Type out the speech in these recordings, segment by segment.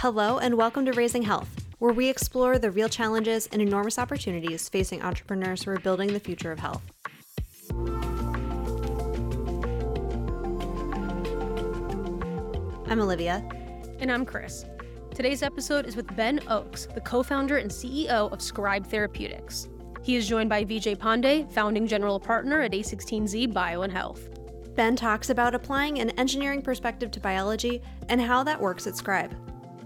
Hello, and welcome to Raising Health, where we explore the real challenges and enormous opportunities facing entrepreneurs who are building the future of health. I'm Olivia. And I'm Chris. Today's episode is with Ben Oakes, the co founder and CEO of Scribe Therapeutics. He is joined by Vijay Pandey, founding general partner at A16Z Bio and Health. Ben talks about applying an engineering perspective to biology and how that works at Scribe.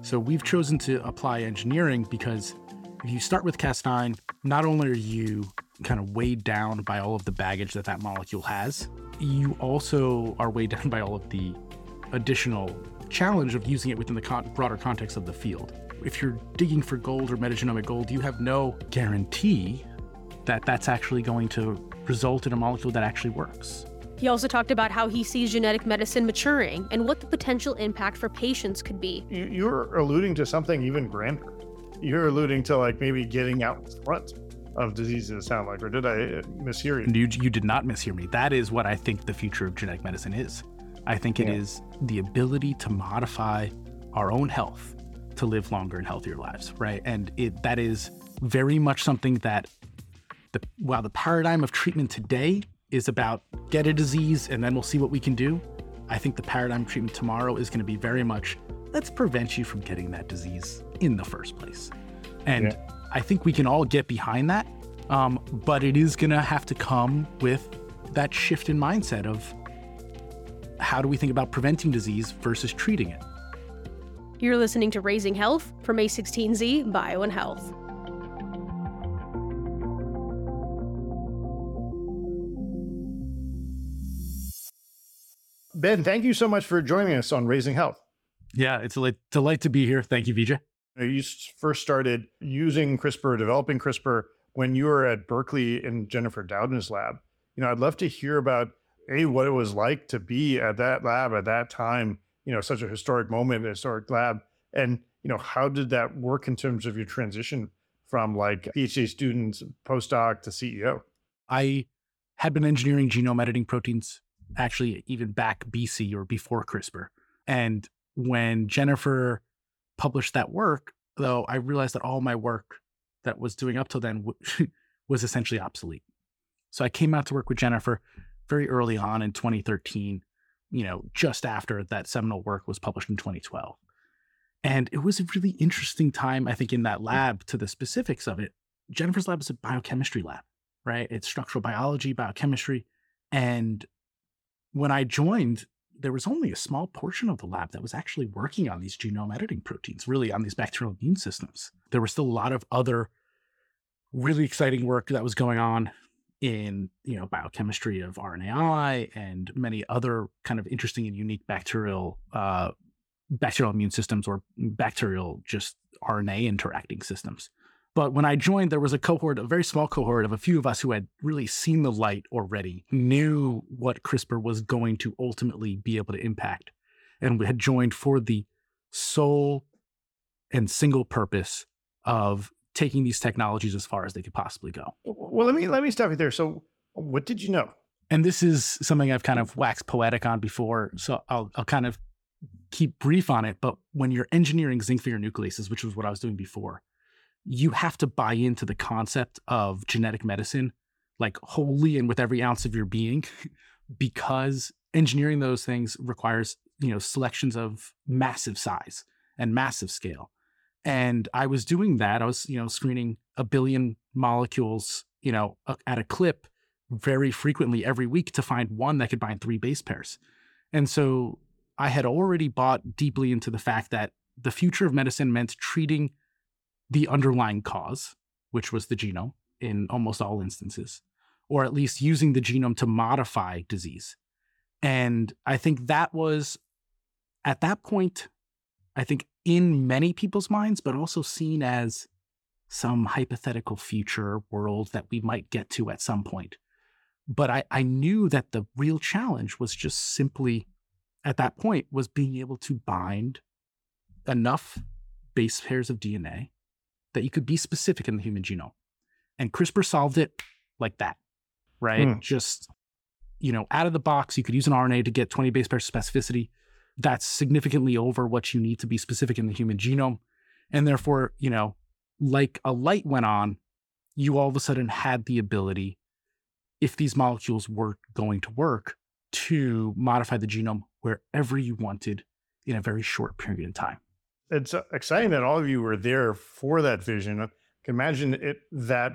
So we've chosen to apply engineering because if you start with Cas9, not only are you kind of weighed down by all of the baggage that that molecule has, you also are weighed down by all of the additional challenge of using it within the con- broader context of the field. If you're digging for gold or metagenomic gold, you have no guarantee that that's actually going to result in a molecule that actually works. He also talked about how he sees genetic medicine maturing and what the potential impact for patients could be. You're alluding to something even grander. You're alluding to like maybe getting out front of diseases, it sound like, or did I uh, mishear you? You, you did not mishear me. That is what I think the future of genetic medicine is. I think it yeah. is the ability to modify our own health to live longer and healthier lives, right? And it that is very much something that the while the paradigm of treatment today is about get a disease and then we'll see what we can do. I think the paradigm treatment tomorrow is going to be very much let's prevent you from getting that disease in the first place. And yeah. I think we can all get behind that. Um, but it is going to have to come with that shift in mindset of how do we think about preventing disease versus treating it? You're listening to Raising Health from A16Z Bio and Health. Ben, thank you so much for joining us on Raising Health. Yeah, it's a delight to be here. Thank you, Vijay. You first started using CRISPR, developing CRISPR when you were at Berkeley in Jennifer Doudna's lab. You know, I'd love to hear about a what it was like to be at that lab at that time. You know, such a historic moment, a historic lab, and you know, how did that work in terms of your transition from like PhD students, postdoc to CEO? I had been engineering genome editing proteins actually even back BC or before CRISPR. And when Jennifer published that work, though, I realized that all my work that was doing up till then was essentially obsolete. So I came out to work with Jennifer very early on in 2013, you know, just after that seminal work was published in 2012. And it was a really interesting time, I think, in that lab to the specifics of it. Jennifer's lab is a biochemistry lab, right? It's structural biology, biochemistry. And when I joined, there was only a small portion of the lab that was actually working on these genome editing proteins, really on these bacterial immune systems. There was still a lot of other really exciting work that was going on in you know biochemistry of RNAi and many other kind of interesting and unique bacterial uh, bacterial immune systems or bacterial just RNA interacting systems. But when I joined, there was a cohort, a very small cohort of a few of us who had really seen the light already, knew what CRISPR was going to ultimately be able to impact, and we had joined for the sole and single purpose of taking these technologies as far as they could possibly go. Well, let me let me stop you there. So, what did you know? And this is something I've kind of waxed poetic on before, so I'll I'll kind of keep brief on it. But when you're engineering zinc finger nucleases, which was what I was doing before, you have to buy into the concept of genetic medicine like wholly and with every ounce of your being because engineering those things requires you know selections of massive size and massive scale. And i was doing that i was you know screening a billion molecules you know at a clip very frequently every week to find one that could bind three base pairs. And so i had already bought deeply into the fact that the future of medicine meant treating the underlying cause, which was the genome in almost all instances, or at least using the genome to modify disease. And I think that was at that point, I think in many people's minds, but also seen as some hypothetical future world that we might get to at some point. But I, I knew that the real challenge was just simply at that point was being able to bind enough base pairs of DNA that you could be specific in the human genome. And CRISPR solved it like that, right? Mm. Just, you know, out of the box, you could use an RNA to get 20 base pair specificity. that's significantly over what you need to be specific in the human genome. And therefore, you know, like a light went on, you all of a sudden had the ability, if these molecules were going to work, to modify the genome wherever you wanted in a very short period of time. It's exciting that all of you were there for that vision. I can imagine it that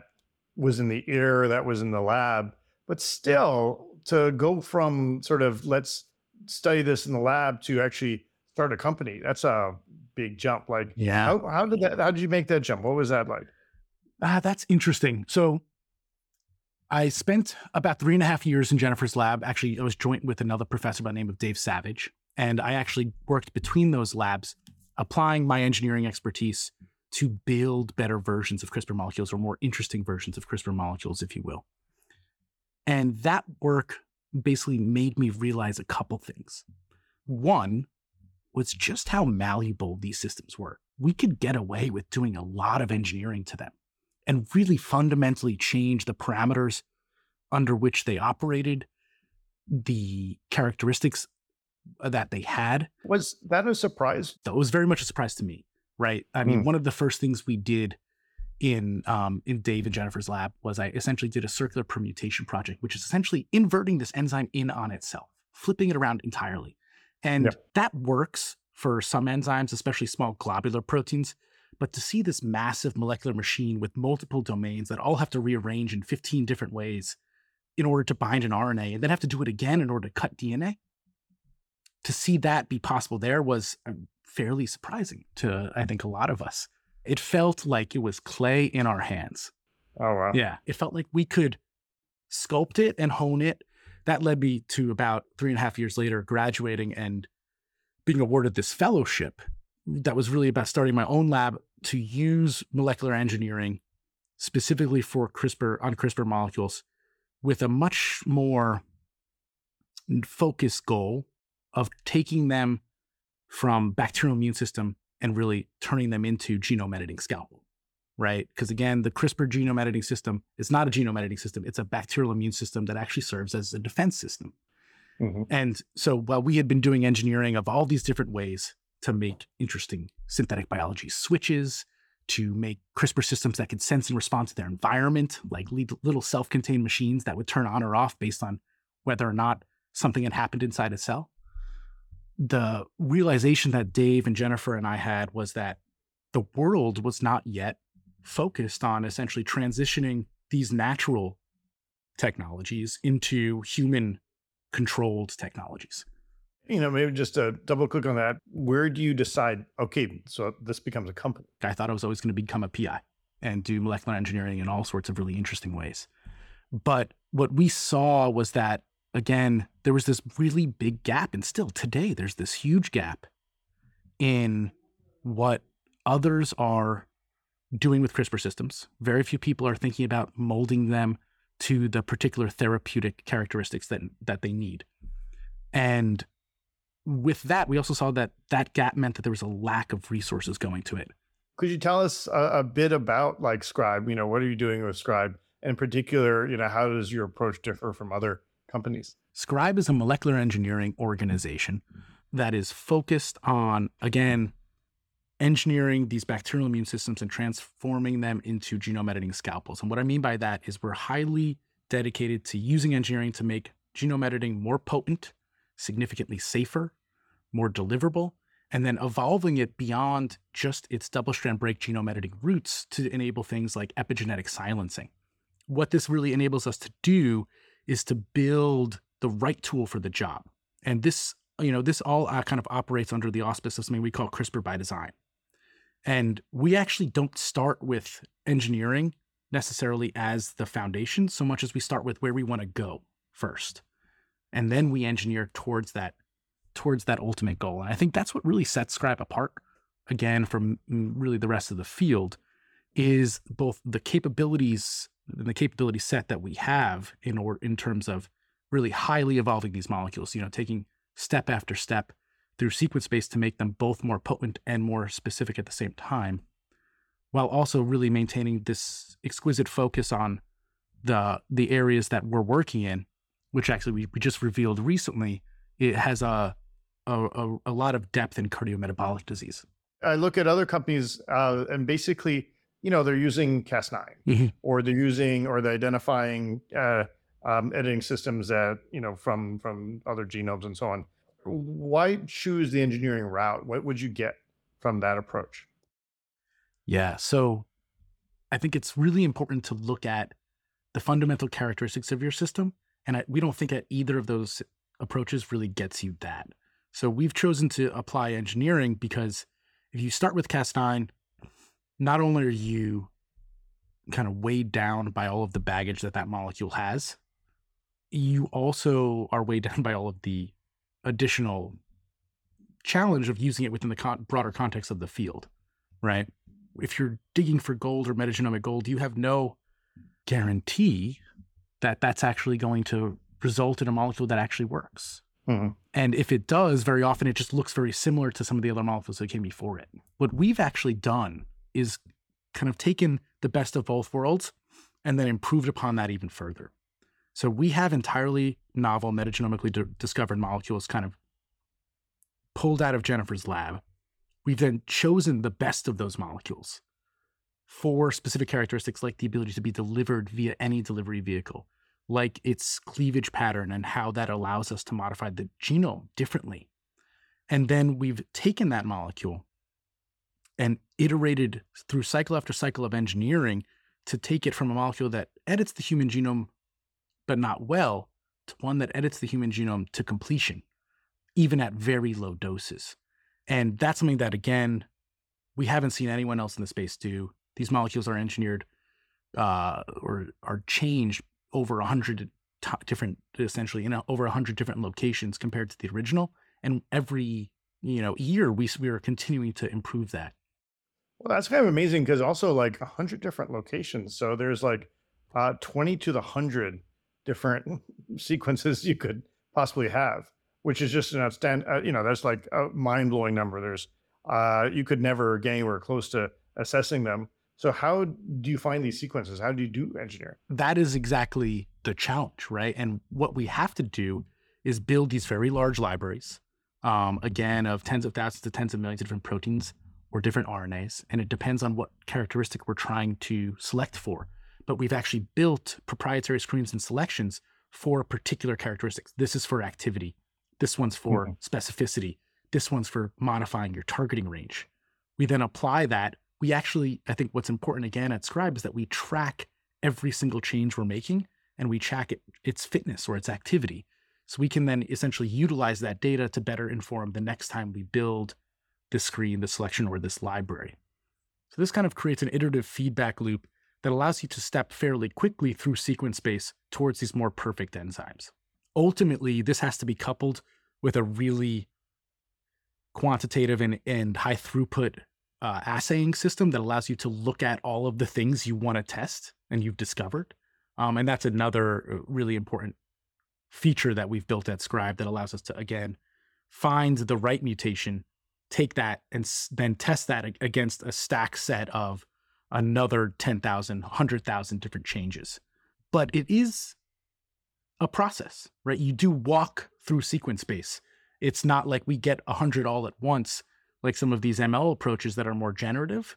was in the air, that was in the lab, but still to go from sort of let's study this in the lab to actually start a company, that's a big jump. Like, yeah, how, how did that? How did you make that jump? What was that like? Ah, that's interesting. So I spent about three and a half years in Jennifer's lab. Actually, I was joint with another professor by the name of Dave Savage. And I actually worked between those labs, applying my engineering expertise to build better versions of CRISPR molecules or more interesting versions of CRISPR molecules, if you will. And that work basically made me realize a couple things. One was just how malleable these systems were. We could get away with doing a lot of engineering to them and really fundamentally change the parameters under which they operated, the characteristics that they had. Was that a surprise? That was very much a surprise to me, right? I mean, mm. one of the first things we did in um, in Dave and Jennifer's lab was I essentially did a circular permutation project, which is essentially inverting this enzyme in on itself, flipping it around entirely. And yep. that works for some enzymes, especially small globular proteins. But to see this massive molecular machine with multiple domains that all have to rearrange in 15 different ways in order to bind an RNA and then have to do it again in order to cut DNA, to see that be possible there was um, fairly surprising to, I think, a lot of us. It felt like it was clay in our hands. Oh, wow. Yeah. It felt like we could sculpt it and hone it. That led me to about three and a half years later graduating and being awarded this fellowship that was really about starting my own lab to use molecular engineering specifically for CRISPR on CRISPR molecules with a much more focused goal of taking them from bacterial immune system and really turning them into genome editing scalpel right because again the crispr genome editing system is not a genome editing system it's a bacterial immune system that actually serves as a defense system mm-hmm. and so while we had been doing engineering of all these different ways to make interesting synthetic biology switches, to make CRISPR systems that could sense and respond to their environment, like little self contained machines that would turn on or off based on whether or not something had happened inside a cell. The realization that Dave and Jennifer and I had was that the world was not yet focused on essentially transitioning these natural technologies into human controlled technologies you know, maybe just to double click on that, where do you decide, okay, so this becomes a company? I thought I was always going to become a PI and do molecular engineering in all sorts of really interesting ways. But what we saw was that, again, there was this really big gap. And still today, there's this huge gap in what others are doing with CRISPR systems. Very few people are thinking about molding them to the particular therapeutic characteristics that, that they need. And with that, we also saw that that gap meant that there was a lack of resources going to it. Could you tell us a, a bit about like Scribe? You know, what are you doing with Scribe? In particular, you know, how does your approach differ from other companies? Scribe is a molecular engineering organization that is focused on, again, engineering these bacterial immune systems and transforming them into genome editing scalpels. And what I mean by that is we're highly dedicated to using engineering to make genome editing more potent significantly safer, more deliverable, and then evolving it beyond just its double strand break genome editing roots to enable things like epigenetic silencing. What this really enables us to do is to build the right tool for the job. And this, you know, this all uh, kind of operates under the auspice of something we call CRISPR by design. And we actually don't start with engineering necessarily as the foundation so much as we start with where we want to go first and then we engineer towards that towards that ultimate goal. And I think that's what really sets Scribe apart again from really the rest of the field is both the capabilities and the capability set that we have in or in terms of really highly evolving these molecules, you know, taking step after step through sequence space to make them both more potent and more specific at the same time, while also really maintaining this exquisite focus on the the areas that we're working in which actually we, we just revealed recently, it has a a, a, a lot of depth in cardiometabolic disease. I look at other companies uh, and basically, you know, they're using Cas9 Mhm. or they're using or they're identifying uh, um, editing systems that you know from from other genomes and so on. Why choose the engineering route? What would you get from that approach? Yeah. So I think it's really important to look at the fundamental characteristics of your system. And I, we don't think that either of those approaches really gets you that. So we've chosen to apply engineering because if you start with Cas9, not only are you kind of weighed down by all of the baggage that that molecule has, you also are weighed down by all of the additional challenge of using it within the con- broader context of the field, right? if you're digging for gold or metagenomic gold, you have no guarantee that that's actually going to result in a molecule that actually works. Mhm. And if it does, very often it just looks very similar to some of the other molecules that came before it. What we've actually done is kind of taken the best of both worlds and then improved upon that even further. So we have entirely novel metagenomically di- discovered molecules kind of pulled out of Jennifer's lab We've then chosen the best of those molecules for specific characteristics like the ability to be delivered via any delivery vehicle, like its cleavage pattern and how that allows us to modify the genome differently. And then we've taken that molecule and iterated through cycle after cycle of engineering to take it from a molecule that edits the human genome but not well to one that edits the human genome to completion, even at very low doses. And that's something that, again, we haven't seen anyone else in the space do. These molecules are engineered uh, or are changed over a hundred t- different, essentially, in a, over a hundred different locations compared to the original. And every you know year, we we are continuing to improve that. Well, that's kind of amazing because also like a hundred different locations. So there's like uh, twenty to the hundred different sequences you could possibly have, which is just an outstanding. Uh, you know, that's like a mind blowing number. There's uh, you could never get anywhere close to assessing them. So how do you find these sequences? How do you do engineering? that is exactly the challenge, right? And what we have to do is build these very large libraries, um, again, of tens of thousands to tens of millions of different proteins or different RNAs. And it depends on what characteristic we're trying to select for. But we've actually built proprietary screens and selections for particular characteristics. This is for activity. This one's for mm-hmm. specificity. This one's for modifying your targeting range. We then apply that. We actually, I think what's important again at Scribe is that we track every single change we're making and we track it, its fitness or its activity. So we can then essentially utilize that data to better inform the next time we build this screen, this selection, or this library. So this kind of creates an iterative feedback loop that allows you to step fairly quickly through sequence space towards these more perfect enzymes. Ultimately, this has to be coupled with a really quantitative and, and high throughput uh, assaying system that allows you to look at all of the things you want to test and you've discovered. Um, and that's another uh, really important feature that we've built at Scribe that allows us to, again, find the right mutation, take that, and s- then test that ag- against a stack set of another 10,000, 100,000 different changes. But it is a process, right? You do walk through sequence space. It's not like we get 100 all at once, like some of these ML approaches that are more generative,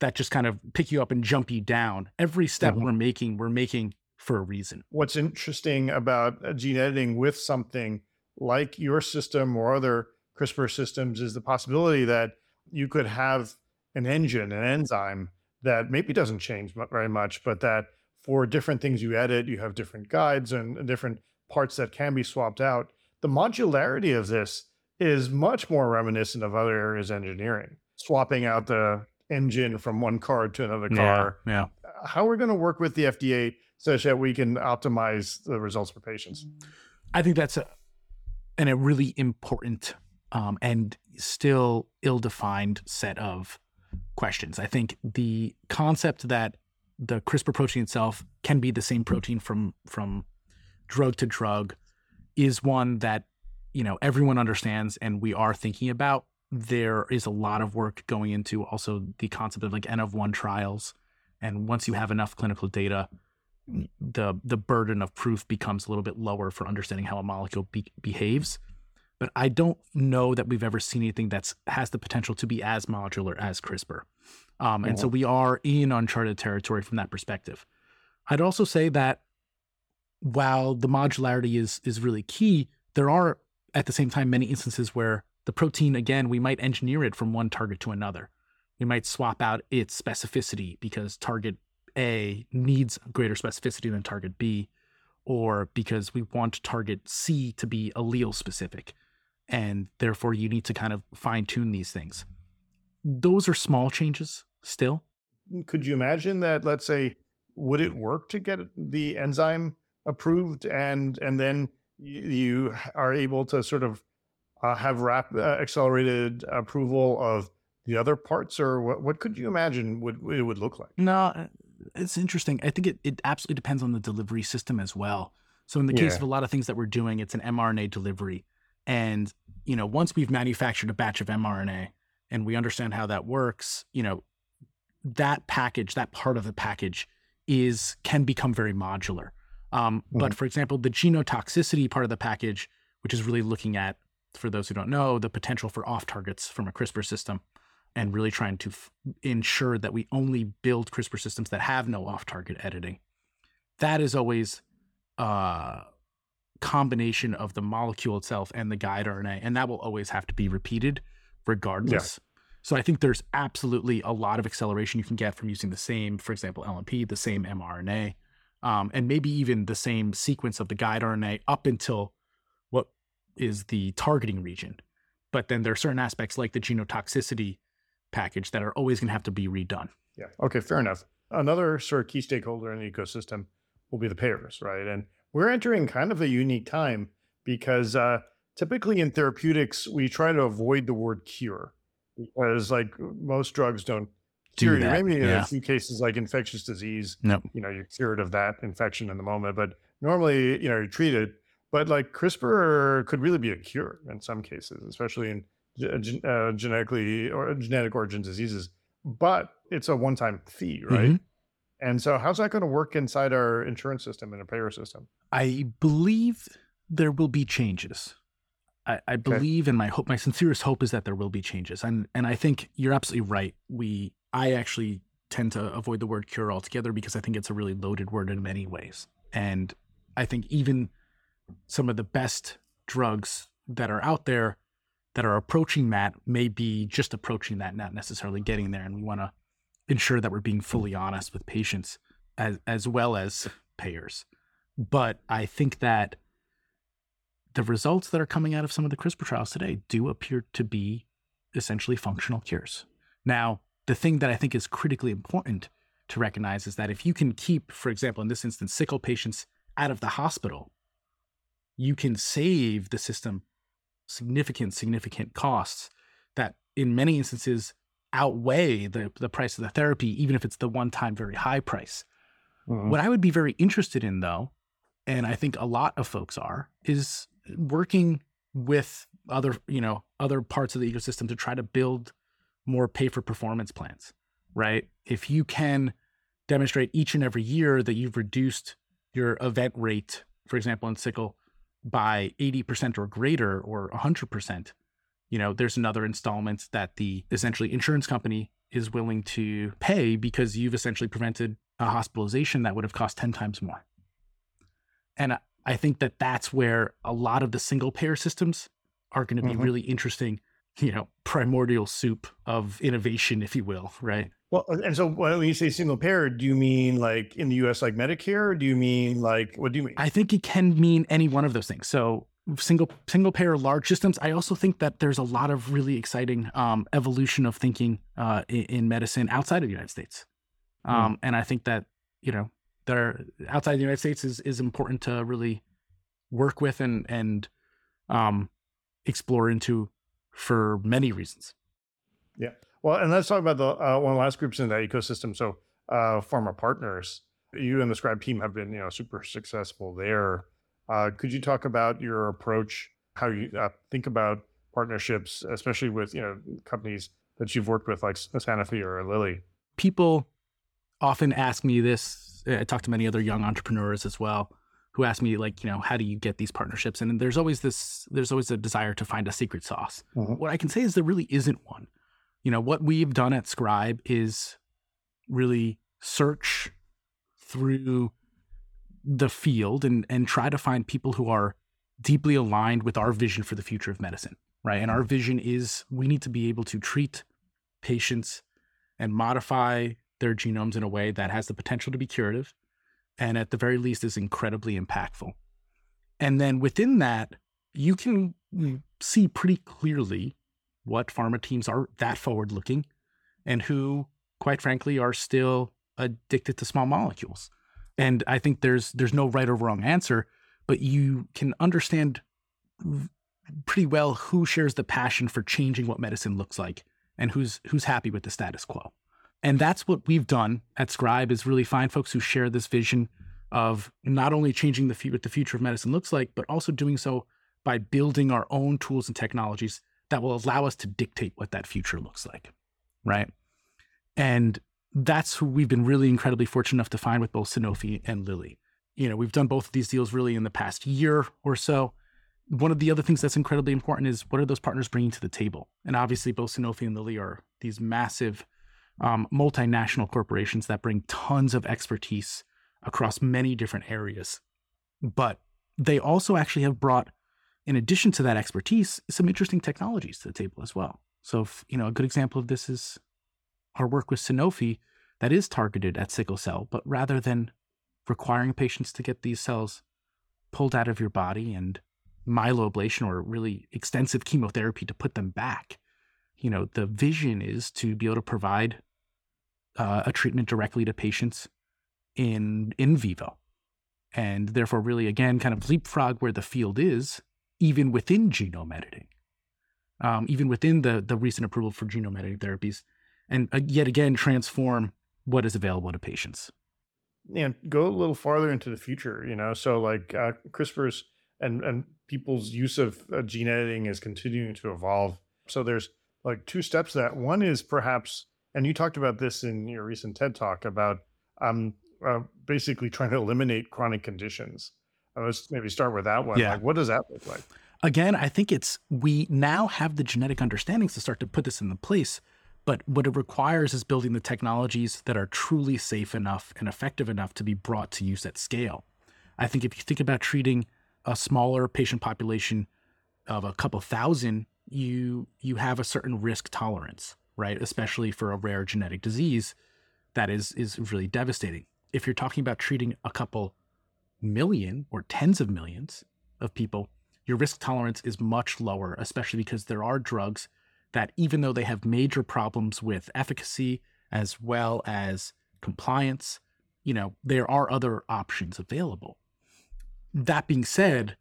that just kind of pick you up and jump you down. Every step Mhm. we're making, we're making for a reason. What's interesting about uh, gene editing with something like your system or other CRISPR systems is the possibility that you could have an engine, an enzyme that maybe doesn't change very much, but that for different things you edit, you have different guides and and different parts that can be swapped out. The modularity of this is much more reminiscent of other areas of engineering, swapping out the engine from one car to another car. Yeah. How are we going to work with the FDA such that we can optimize the results for patients? I think that's a, and a really important um, and still ill-defined set of questions. I think the concept that the CRISPR protein itself can be the same protein from from drug to drug is one that you know everyone understands and we are thinking about. There is a lot of work going into also the concept of like N of one trials, and once you have enough clinical data, the the burden of proof becomes a little bit lower for understanding how a molecule be- behaves. But I don't know that we've ever seen anything that's has the potential to be as modular as CRISPR. Um, and so we are in uncharted territory from that perspective. I'd also say that while the modularity is is really key, there are at the same time many instances where the protein again we might engineer it from one target to another. We might swap out its specificity because target A needs greater specificity than target B, or because we want target C to be allele specific. And therefore, you need to kind of fine tune these things. Those are small changes still. Could you imagine that, let's say, would it work to get the enzyme approved and and then you are able to sort of uh, have rap uh, accelerated approval of the other parts or what, what could you imagine would it would look like no uh, it's interesting i think it, it absolutely depends on the delivery system as well so in the case Yeah. of a lot of things that we're doing it's an mrna delivery and you know once we've manufactured a batch of mrna and we understand how that works you know that package that part of the package is can become very modular um, but for example the genotoxicity part of the package which is really looking at for those who don't know the potential for off targets from a crispr system and really trying to f- ensure that we only build CRISPR systems that have no off-target editing. That is always a combination of the molecule itself and the guide RNA, and that will always have to be repeated regardless. So I think there's absolutely a lot of acceleration you can get from using the same, for example, LNP, the same mRNA, um, and maybe even the same sequence of the guide RNA up until what is the targeting region. But then there are certain aspects like the genotoxicity package that are always going to have to be redone. Yeah. Okay. Fair enough. Another sort of key stakeholder in the ecosystem will be the payers, right? And we're entering kind of a unique time because uh, typically in therapeutics we try to avoid the word cure because, like, most drugs don't Do cure you. Maybe in a few cases like infectious disease, Nope. you know, you're cured of that infection in the moment, but normally, you know, you're treated. But like CRISPR could really be a cure in some cases, especially in uh, genetically or genetic origin diseases. But it's a one-time fee, right? Mhm. And so, how's that going to work inside our insurance system and our payer system? I believe there will be changes. I, I believe, and my hope, my sincerest hope is that there will be changes. And and I think you're absolutely right. We, I actually tend to avoid the word cure altogether because I think it's a really loaded word in many ways. And I think even some of the best drugs that are out there that are approaching that may be just approaching that, not necessarily getting there. And we want to ensure that we're being fully honest with patients as as well as payers. But I think that the results that are coming out of some of the CRISPR trials today do appear to be essentially functional cures. Now, the thing that I think is critically important to recognize is that if you can keep, for example, in this instance, sickle patients out of the hospital, you can save the system significant, significant costs that in many instances outweigh the, the price of the therapy, even if it's the one time very high price. Mm-hmm. What I would be very interested in, though, and I think a lot of folks are, is working with other, you know, other parts of the ecosystem to try to build more pay for performance plans, right? If you can demonstrate each and every year that you've reduced your event rate, for example, in sickle by 80% or greater or 100%, you know, there's another installment that the essentially insurance company is willing to pay because you've essentially prevented a hospitalization that would have cost 10 times more. And I- think that that's where a lot of the single payer systems are going to be Mhm. really interesting, you know, primordial soup of innovation, if you will, right? Well, and so when you say single payer, do you mean like in the US, like Medicare? Or do you mean like, what do you mean? I think it can mean any one of those things. So single single payer large systems. I also think that there's a lot of really exciting um, evolution of thinking uh, in, in medicine outside of the United States, um, and I think that you know there outside the United States is is important to really work with and and um, explore into for many reasons. Yeah. Well, and let's talk about the uh, one of the last groups in that ecosystem. So, uh, pharma partners, you and the Scribe team have been, you know, super successful there. Uh, could you talk about your approach, how you uh, think about partnerships, especially with you know companies that you've worked with, like Sanofi or Lilly? people often ask me this. I talk to many other young entrepreneurs as well. who ask me like, you know, how do you get these partnerships? And there's always this, there's always a desire to find a secret sauce. Mhm. What I can say is there really isn't one. You know, what we've done at Scribe is really search through the field and and try to find people who are deeply aligned with our vision for the future of medicine, right? And our vision is we need to be able to treat patients and modify their genomes in a way that has the potential to be curative and at the very least is incredibly impactful. And then within that, you can see pretty clearly what pharma teams are that forward looking and who, quite frankly, are still addicted to small molecules. And I think there's there's no right or wrong answer, but you can understand pretty well who shares the passion for changing what medicine looks like and who's who's happy with the status quo. And that's what we've done at Scribe is really find folks who share this vision of not only changing the what the future of medicine looks like, but also doing so by building our own tools and technologies that will allow us to dictate what that future looks like. Right. And that's who we've been really incredibly fortunate enough to find with both Sanofi and Lilly. You know, we've done both of these deals really in the past year or so. One of the other things that's incredibly important is what are those partners bringing to the table? And obviously, both Sanofi and Lilly are these massive um, multinational corporations that bring tons of expertise across many different areas. But they also actually have brought, in addition to that expertise, some interesting technologies to the table as well. So, if, you know, a good example of this is our work with Sanofi that is targeted at sickle cell, but rather than requiring patients to get these cells pulled out of your body and myeloablation or really extensive chemotherapy to put them back, you know, the vision is to be able to provide uh, a treatment directly to patients in in vivo, and therefore, really, again, kind of leapfrog where the field is, even within genome editing, um, even within the the recent approval for genome editing therapies, and uh, yet again transform what is available to patients. and go a little farther into the future you know so like uh, crisprs and and people's use of uh, gene editing is continuing to evolve so there's like two steps that one is perhaps and you talked about this in your recent ted talk about um uh, basically trying to eliminate chronic conditions uh, let's maybe start with that one Yeah. like what does that look like again, I think it's we now have the genetic understandings to start to put this into place. But what it requires is building the technologies that are truly safe enough and effective enough to be brought to use at scale. I think if you think about treating a smaller patient population of a couple thousand, you you have a certain risk tolerance, right? Especially for a rare genetic disease that is is really devastating. If you're talking about treating a couple million or tens of millions of people, your risk tolerance is much lower, especially because there are drugs that, even though they have major problems with efficacy as well as compliance, you know, there are other options available. That being said,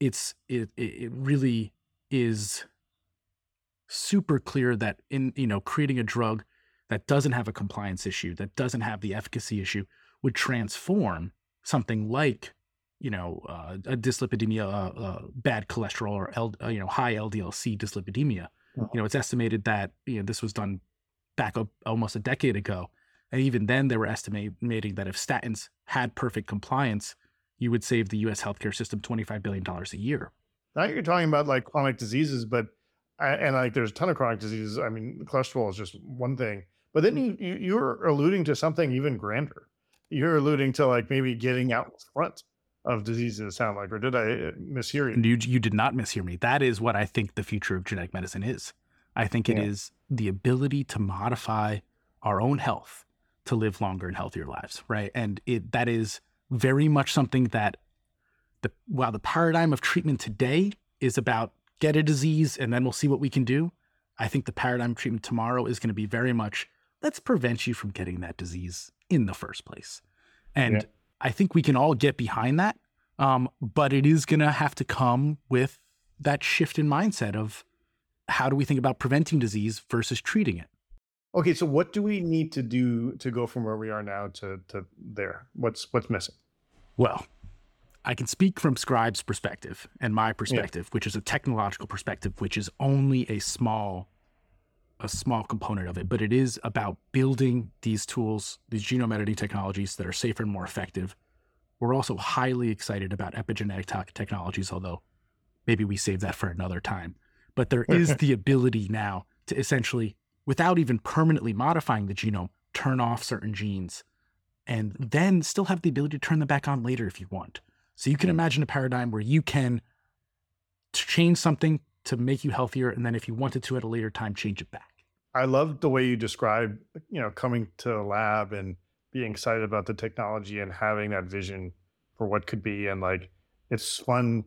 it's it it really is super clear that in you know creating a drug that doesn't have a compliance issue, that doesn't have the efficacy issue, would transform something like you know uh, a dyslipidemia, uh, uh, bad cholesterol, or L, uh, you know high LDL-C dyslipidemia. Mhm. You know, it's estimated that you know this was done back up almost a decade ago, and even then they were estimating that if statins had perfect compliance, you would save the U.S. healthcare system twenty-five billion dollars a year. now you're talking about like chronic diseases but and like there's a ton of chronic diseases i mean cholesterol is just one thing but then you, you you're alluding to something even grander you're alluding to like maybe getting out front of diseases sound like or did i uh, mishear you you you did not mishear me. That is what I think the future of genetic medicine is. I think it is Yeah. the ability to modify our own health to live longer and healthier lives, right? And it that is very much something that the while the paradigm of treatment today is about get a disease and then we'll see what we can do. I think the paradigm of treatment tomorrow is going to be very much let's prevent you from getting that disease in the first place. And Yeah. I think we can all get behind that. Um, but it is going to have to come with that shift in mindset of how do we think about preventing disease versus treating it? okay so what do we need to do to go from where we are now to to there what's what's missing Well, I can speak from Scribe's perspective and my perspective, which is a technological perspective, which is only a small a small component of it, but it is about building these tools, these genome editing technologies that are safer and more effective we're also highly excited about epigenetic te- technologies, although maybe we save that for another time. But there is the ability now to essentially, without even permanently modifying the genome, turn off certain genes and then still have the ability to turn them back on later if you want. So you can hmm. imagine a paradigm where you can change something to make you healthier, and then if you wanted to at a later time, change it back. I love the way you describe, you know, coming to a lab and being excited about the technology and having that vision for what could be. And like, it's fun,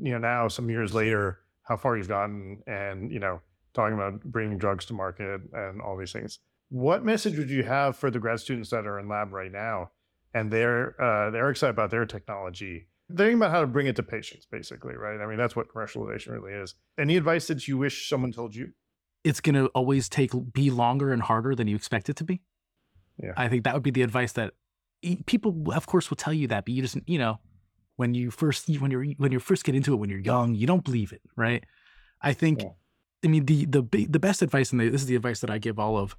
you know, now some years later, how far you've gotten and, you know, talking about bringing drugs to market and all these things. What message would you have for the grad students that are in lab right now and they're uh, they're excited about their technology? Thinking about how to bring it to patients, basically, right? I mean, that's what commercialization really is. Any advice that you wish someone told you? It's going to always take be longer and harder than you expect it to be. Yeah. I think that would be the advice that people, of course, will tell you that, but you just, you know, when you first when you're when you first get into it when you're young, you don't believe it, right? I think, yeah. I mean, the the the best advice, and this is the advice that I give all of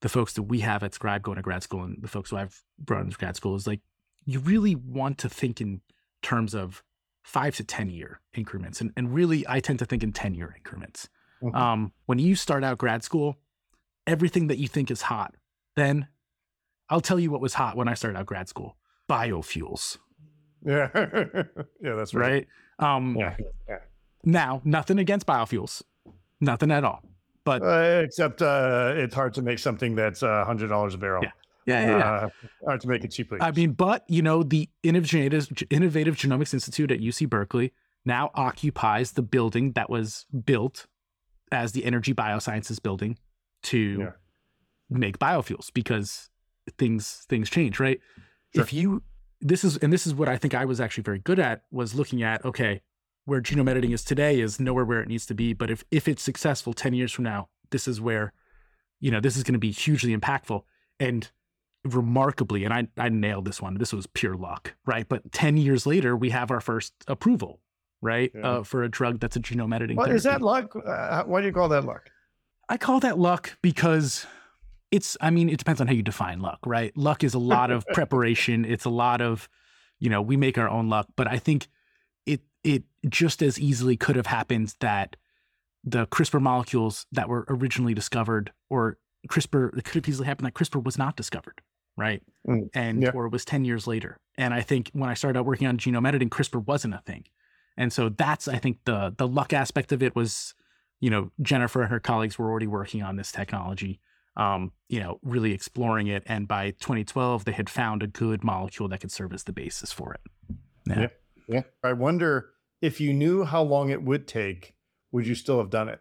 the folks that we have at Scribe going to grad school, and the folks who I've brought into grad school is like, you really want to think in terms of five to ten year increments, and and really, I tend to think in ten year increments. Mm-hmm. Um, when you start out grad school, everything that you think is hot, then I'll tell you what was hot when I started out grad school: biofuels. Yeah, yeah, that's right. right? Um, yeah, yeah. Now, nothing against biofuels, nothing at all. But uh, except uh, it's hard to make something that's a hundred dollars a barrel. Yeah. Yeah, yeah, yeah. Uh, hard to make it cheaply. I mean, but you know, the Innovative, Innovative Genomics Institute at UC Berkeley now occupies the building that was built as the Energy Biosciences building to yeah. make biofuels because things things change, right? Sure. If you this is and this is what I think I was actually very good at was looking at okay, where genome editing is today is nowhere where it needs to be, but if if it's successful 10 years from now, this is where you know, this is going to be hugely impactful and remarkably and I I nailed this one. This was pure luck, right? But 10 years later, we have our first approval, right? Yeah. Uh, for a drug that's a genome editing. Well, is that luck? Uh, why do you call that luck? I call that luck because it's i mean it depends on how you define luck right luck is a lot of preparation it's a lot of you know we make our own luck but i think it it just as easily could have happened that the crispr molecules that were originally discovered or crispr it could have easily happened that crispr was not discovered right mm, and yeah. or it was 10 years later and i think when i started out working on genome editing crispr wasn't a thing and so that's i think the the luck aspect of it was you know jennifer and her colleagues were already working on this technology um, you know, really exploring it. And by 2012, they had found a good molecule that could serve as the basis for it. Yeah. yeah. yeah. I wonder if you knew how long it would take, would you still have done it?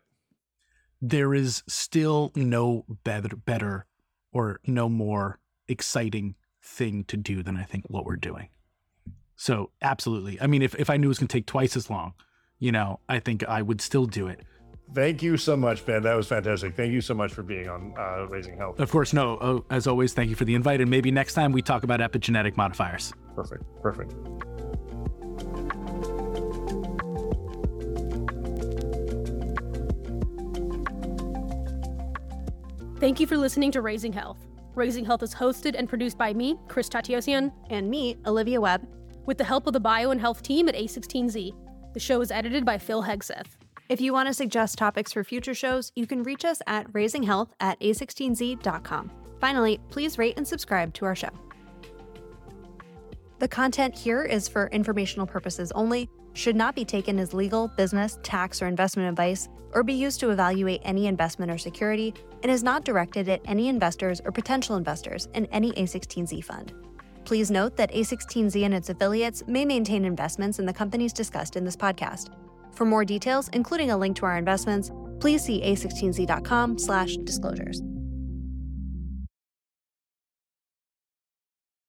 There is still no better, better or no more exciting thing to do than I think what we're doing. So absolutely. I mean, if, if I knew it was going to take twice as long, you know, I think I would still do it. Thank you so much, Ben. That was fantastic. Thank you so much for being on uh, Raising Health. Of course, no. Oh, as always, thank you for the invite. And maybe next time we talk about epigenetic modifiers. Perfect. Perfect. Thank you for listening to Raising Health. Raising Health is hosted and produced by me, Chris Tatiosian, and me, Olivia Webb, with the help of the Bio and Health team at A16Z. The show is edited by Phil Hegseth. If you want to suggest topics for future shows, you can reach us at raisinghealth at a16z.com. Finally, please rate and subscribe to our show. The content here is for informational purposes only, should not be taken as legal, business, tax, or investment advice, or be used to evaluate any investment or security, and is not directed at any investors or potential investors in any A16Z fund. Please note that A16Z and its affiliates may maintain investments in the companies discussed in this podcast. For more details, including a link to our investments, please see a16z.com/disclosures.